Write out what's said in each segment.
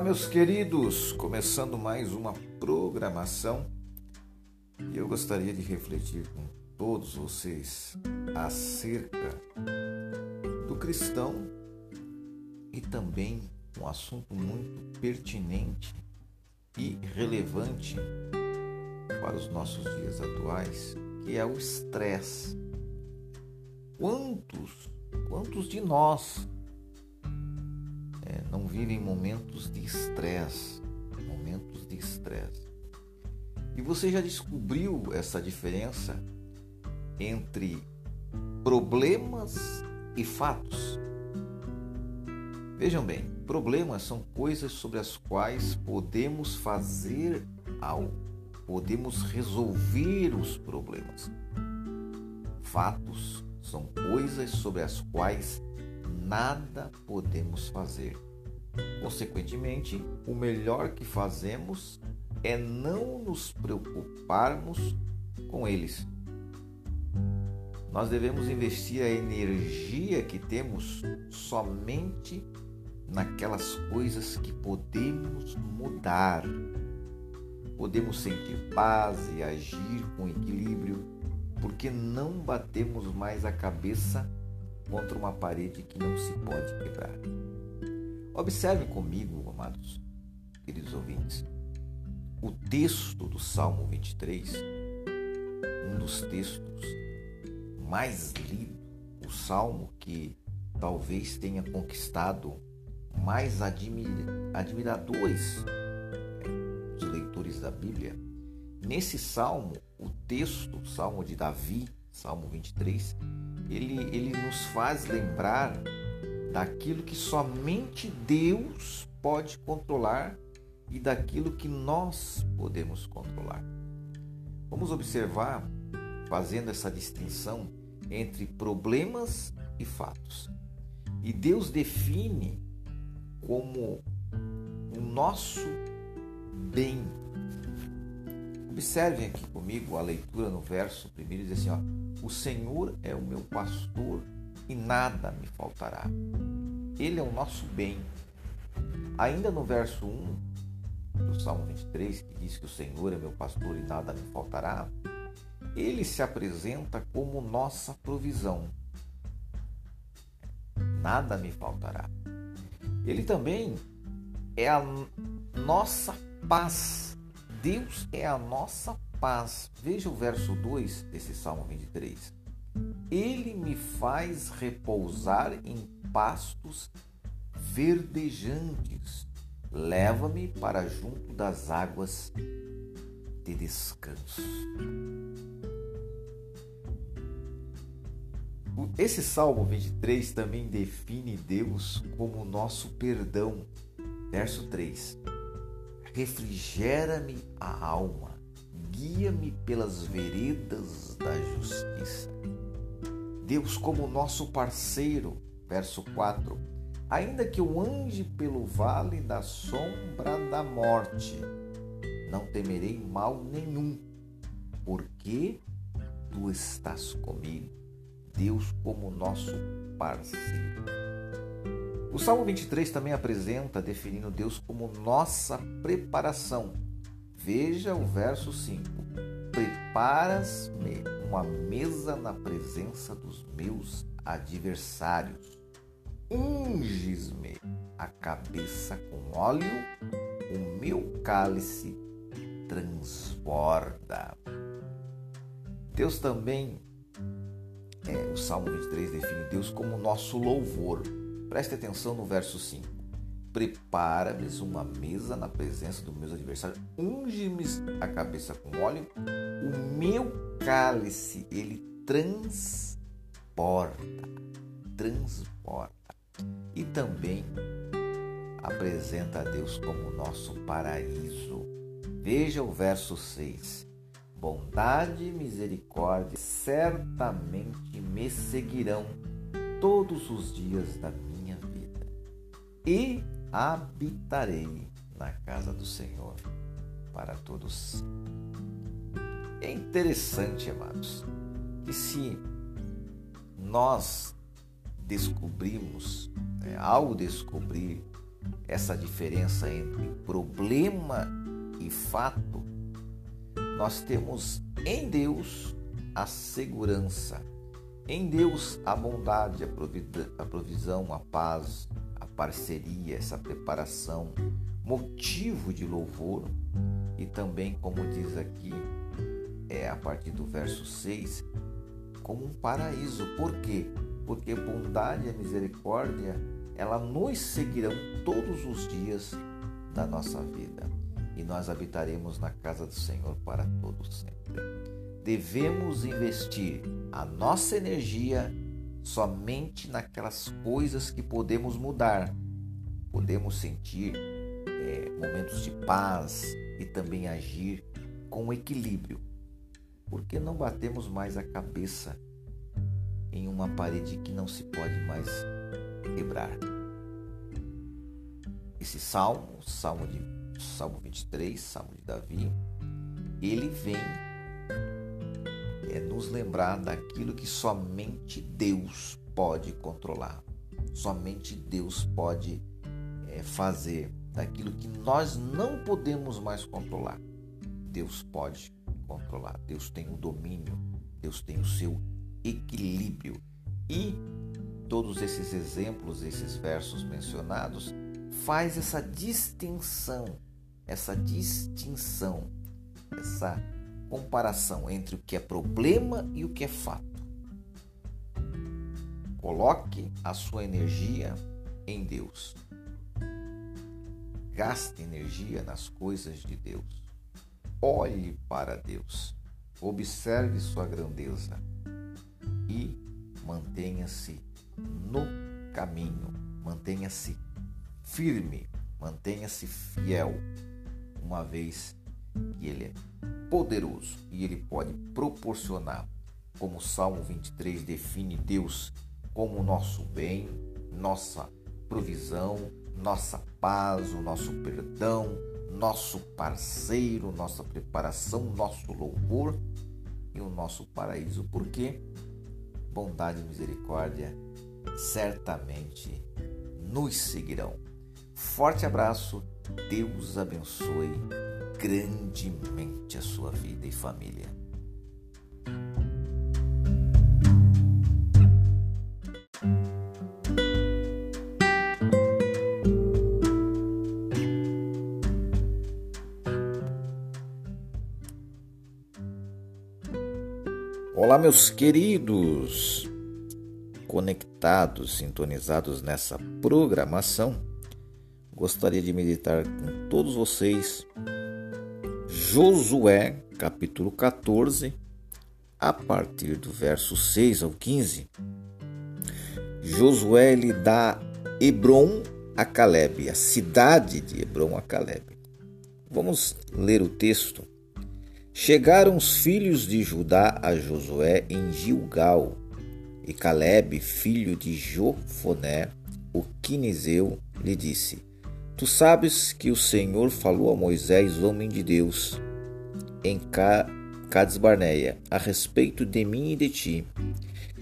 Olá, meus queridos, começando mais uma programação e eu gostaria de refletir com todos vocês acerca do cristão e também um assunto muito pertinente e relevante para os nossos dias atuais, que é o estresse. Quantos, quantos de nós não vivem momentos de estresse, momentos de estresse? E você já descobriu essa diferença entre problemas e fatos? Vejam bem, problemas são coisas sobre as quais podemos fazer algo, podemos resolver os problemas. Fatos são coisas sobre as quais nada podemos fazer. Consequentemente, o melhor que fazemos é não nos preocuparmos com eles. Nós devemos investir a energia que temos somente naquelas coisas que podemos mudar. Podemos sentir paz e agir com equilíbrio, porque não batemos mais a cabeça contra uma parede que não se pode quebrar. Observe comigo, amados, queridos ouvintes, o texto do Salmo 23, um dos textos mais lidos, o salmo que talvez tenha conquistado mais admiradores é, dos leitores da Bíblia. Nesse salmo, o texto, Salmo de Davi, Salmo 23, ele, ele nos faz lembrar daquilo que somente Deus pode controlar e daquilo que nós podemos controlar. Vamos observar, fazendo essa distinção entre problemas e fatos. E Deus define como o nosso bem. Observem aqui comigo a leitura no verso primeiro, diz assim: ó, O Senhor é o meu pastor e nada me faltará. Ele é o nosso bem. Ainda no verso 1 do Salmo 23, que diz que o Senhor é meu pastor e nada me faltará, ele se apresenta como nossa provisão. Nada me faltará. Ele também é a nossa paz. Deus é a nossa paz. Veja o verso 2 desse Salmo 23. Ele me faz repousar em pastos verdejantes. Leva-me para junto das águas de descanso. Esse Salmo 23 também define Deus como nosso perdão. Verso 3: Refrigera-me a alma, guia-me pelas veredas da justiça. Deus como nosso parceiro. Verso 4: Ainda que eu ande pelo vale da sombra da morte, não temerei mal nenhum, porque tu estás comigo Deus como nosso parceiro. O Salmo 23 também apresenta definindo Deus como nossa preparação. Veja o verso 5. Preparas-me uma mesa na presença dos meus adversários. Unges-me a cabeça com óleo, o meu cálice transborda. Deus também é, o Salmo 23 define Deus como nosso louvor. Preste atenção no verso 5. Prepara-me uma mesa na presença dos meus adversários, unge-me a cabeça com óleo, o meu cálice ele transporta, transporta. E também apresenta a Deus como nosso paraíso. Veja o verso 6 bondade e misericórdia certamente me seguirão todos os dias da minha vida e habitarei na casa do Senhor para todos. É interessante, amados, que se nós descobrimos, né, ao descobrir essa diferença entre problema e fato, nós temos em Deus a segurança, em Deus a bondade, a provisão, a paz, a parceria, essa preparação, motivo de louvor e também, como diz aqui, é a partir do verso 6, como um paraíso. Por quê? Porque bondade e misericórdia, ela nos seguirão todos os dias da nossa vida e nós habitaremos na casa do Senhor para todos sempre. Devemos investir a nossa energia somente naquelas coisas que podemos mudar. Podemos sentir é, momentos de paz e também agir com equilíbrio. Porque não batemos mais a cabeça em uma parede que não se pode mais quebrar. Esse salmo, salmo de Salmo 23, Salmo de Davi, ele vem é, nos lembrar daquilo que somente Deus pode controlar, somente Deus pode é, fazer, daquilo que nós não podemos mais controlar. Deus pode controlar, Deus tem o domínio, Deus tem o seu equilíbrio. E todos esses exemplos, esses versos mencionados, faz essa distinção essa distinção, essa comparação entre o que é problema e o que é fato. Coloque a sua energia em Deus. Gaste energia nas coisas de Deus. Olhe para Deus. Observe sua grandeza e mantenha-se no caminho. Mantenha-se firme, mantenha-se fiel uma vez que ele é poderoso e ele pode proporcionar, como o Salmo 23 define Deus como nosso bem, nossa provisão, nossa paz, o nosso perdão, nosso parceiro, nossa preparação, nosso louvor e o nosso paraíso, porque bondade e misericórdia certamente nos seguirão. Forte abraço Deus abençoe grandemente a sua vida e família. Olá, meus queridos, conectados, sintonizados nessa programação gostaria de meditar com todos vocês Josué, capítulo 14, a partir do verso 6 ao 15. Josué lhe dá Hebron a Caleb, a cidade de Hebron a Caleb. Vamos ler o texto. Chegaram os filhos de Judá a Josué em Gilgal, e Caleb, filho de Jofoné, o quinizeu, lhe disse: Tu sabes que o Senhor falou a Moisés, homem de Deus, em Cades Barneia, a respeito de mim e de ti.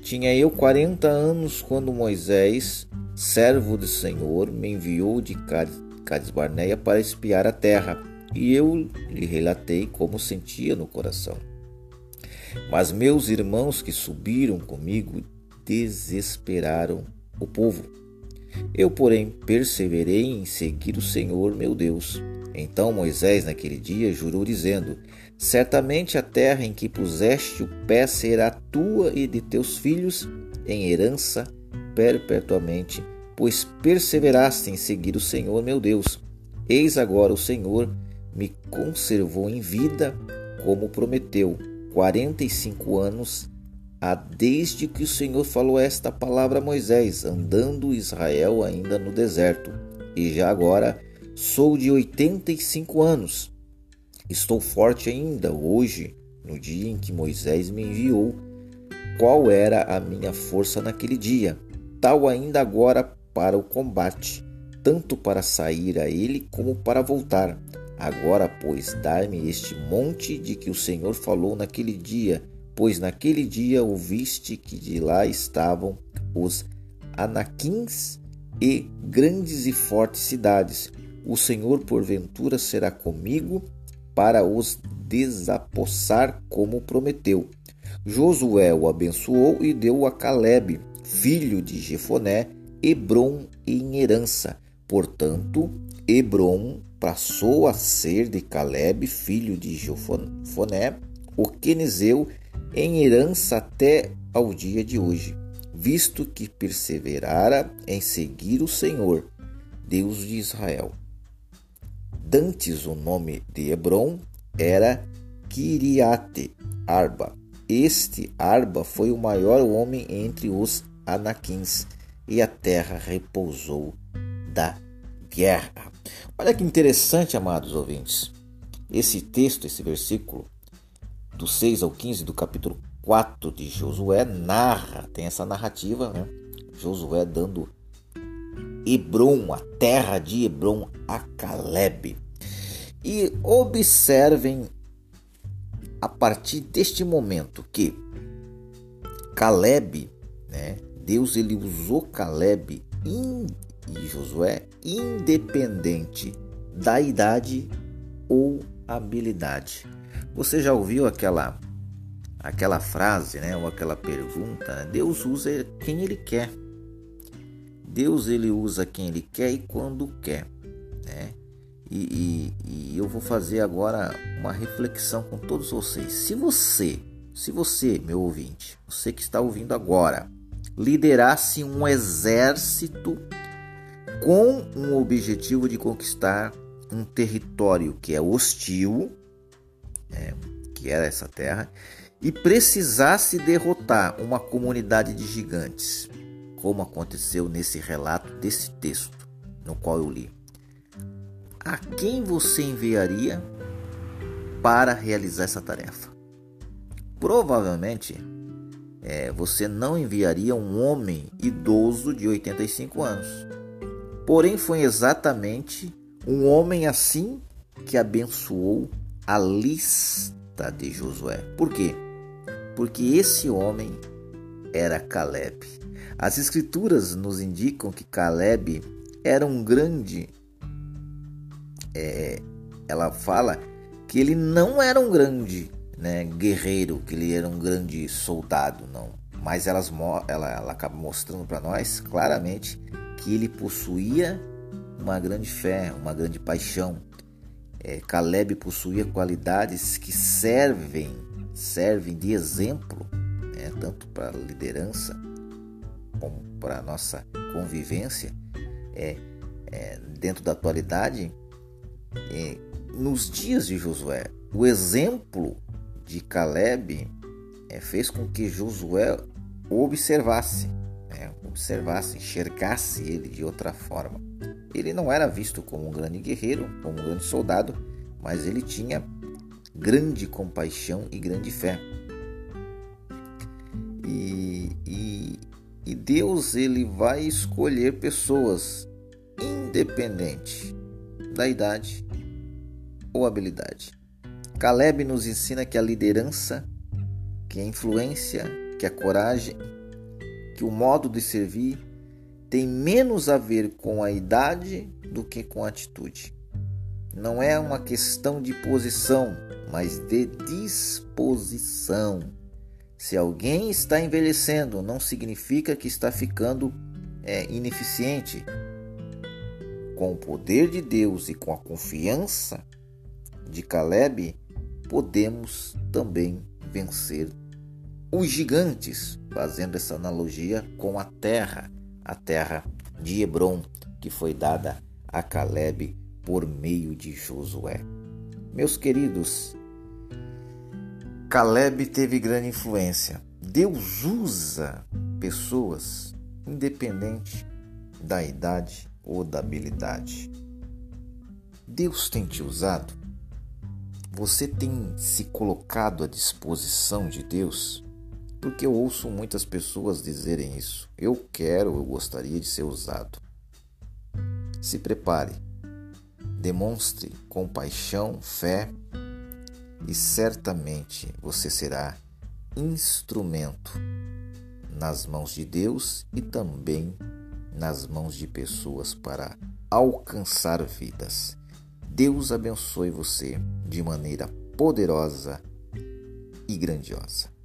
Tinha eu quarenta anos quando Moisés, servo do Senhor, me enviou de Cades Barneia para espiar a terra, e eu lhe relatei como sentia no coração. Mas meus irmãos que subiram comigo desesperaram o povo eu, porém, perseverei em seguir o Senhor meu Deus. Então Moisés, naquele dia, jurou, dizendo: Certamente a terra em que puseste o pé será tua e de teus filhos em herança perpetuamente, pois perseveraste em seguir o Senhor meu Deus. Eis agora o Senhor me conservou em vida, como prometeu, quarenta e cinco anos há desde que o Senhor falou esta palavra a Moisés, andando Israel ainda no deserto. E já agora sou de 85 anos. Estou forte ainda hoje, no dia em que Moisés me enviou. Qual era a minha força naquele dia? Tal ainda agora para o combate, tanto para sair a ele como para voltar. Agora, pois, dai-me este monte de que o Senhor falou naquele dia pois naquele dia ouviste que de lá estavam os anaquins e grandes e fortes cidades. O Senhor, porventura, será comigo para os desapossar, como prometeu. Josué o abençoou e deu a Caleb, filho de Jefoné, Hebron em herança. Portanto, Hebron passou a ser de Caleb, filho de Jefoné, o quenizeu, em herança até ao dia de hoje, visto que perseverara em seguir o Senhor, Deus de Israel. Dantes o nome de Hebron era Kiriate Arba. Este Arba foi o maior homem entre os Anaquins e a terra repousou da guerra. Olha que interessante, amados ouvintes. Esse texto, esse versículo, do 6 ao 15 do capítulo 4 de Josué, narra, tem essa narrativa, né? Josué dando Hebron, a terra de Hebron, a Caleb. E observem a partir deste momento que Caleb, né, Deus ele usou Caleb e Josué independente da idade ou habilidade. Você já ouviu aquela aquela frase, né, ou aquela pergunta? Né? Deus usa quem ele quer. Deus ele usa quem ele quer e quando quer, né? E, e, e eu vou fazer agora uma reflexão com todos vocês. Se você, se você, meu ouvinte, você que está ouvindo agora, liderasse um exército com um objetivo de conquistar um território que é hostil, né, que era essa terra, e precisasse derrotar uma comunidade de gigantes, como aconteceu nesse relato desse texto no qual eu li. A quem você enviaria para realizar essa tarefa? Provavelmente é, você não enviaria um homem idoso de 85 anos. Porém, foi exatamente um homem assim que abençoou a lista de Josué. Por quê? Porque esse homem era Caleb. As escrituras nos indicam que Caleb era um grande. É, ela fala que ele não era um grande né, guerreiro, que ele era um grande soldado, não. Mas elas, ela, ela acaba mostrando para nós claramente que ele possuía uma grande fé, uma grande paixão. É, Caleb possuía qualidades que servem, servem de exemplo, né, tanto para a liderança como para a nossa convivência é, é, dentro da atualidade. É, nos dias de Josué, o exemplo de Caleb é, fez com que Josué observasse, né, observasse, enxergasse ele de outra forma. Ele não era visto como um grande guerreiro, como um grande soldado, mas ele tinha grande compaixão e grande fé. E, e, e Deus ele vai escolher pessoas independente da idade ou habilidade. Caleb nos ensina que a liderança, que a influência, que a coragem, que o modo de servir tem menos a ver com a idade do que com a atitude. Não é uma questão de posição, mas de disposição. Se alguém está envelhecendo, não significa que está ficando é, ineficiente. Com o poder de Deus e com a confiança de Caleb, podemos também vencer os gigantes, fazendo essa analogia com a terra, a terra de Hebron, que foi dada a Caleb por meio de Josué. Meus queridos, Caleb teve grande influência. Deus usa pessoas independente da idade ou da habilidade. Deus tem te usado você tem se colocado à disposição de Deus? Porque eu ouço muitas pessoas dizerem isso. Eu quero, eu gostaria de ser usado. Se prepare, demonstre compaixão, fé e certamente você será instrumento nas mãos de Deus e também nas mãos de pessoas para alcançar vidas. Deus abençoe você de maneira poderosa e grandiosa.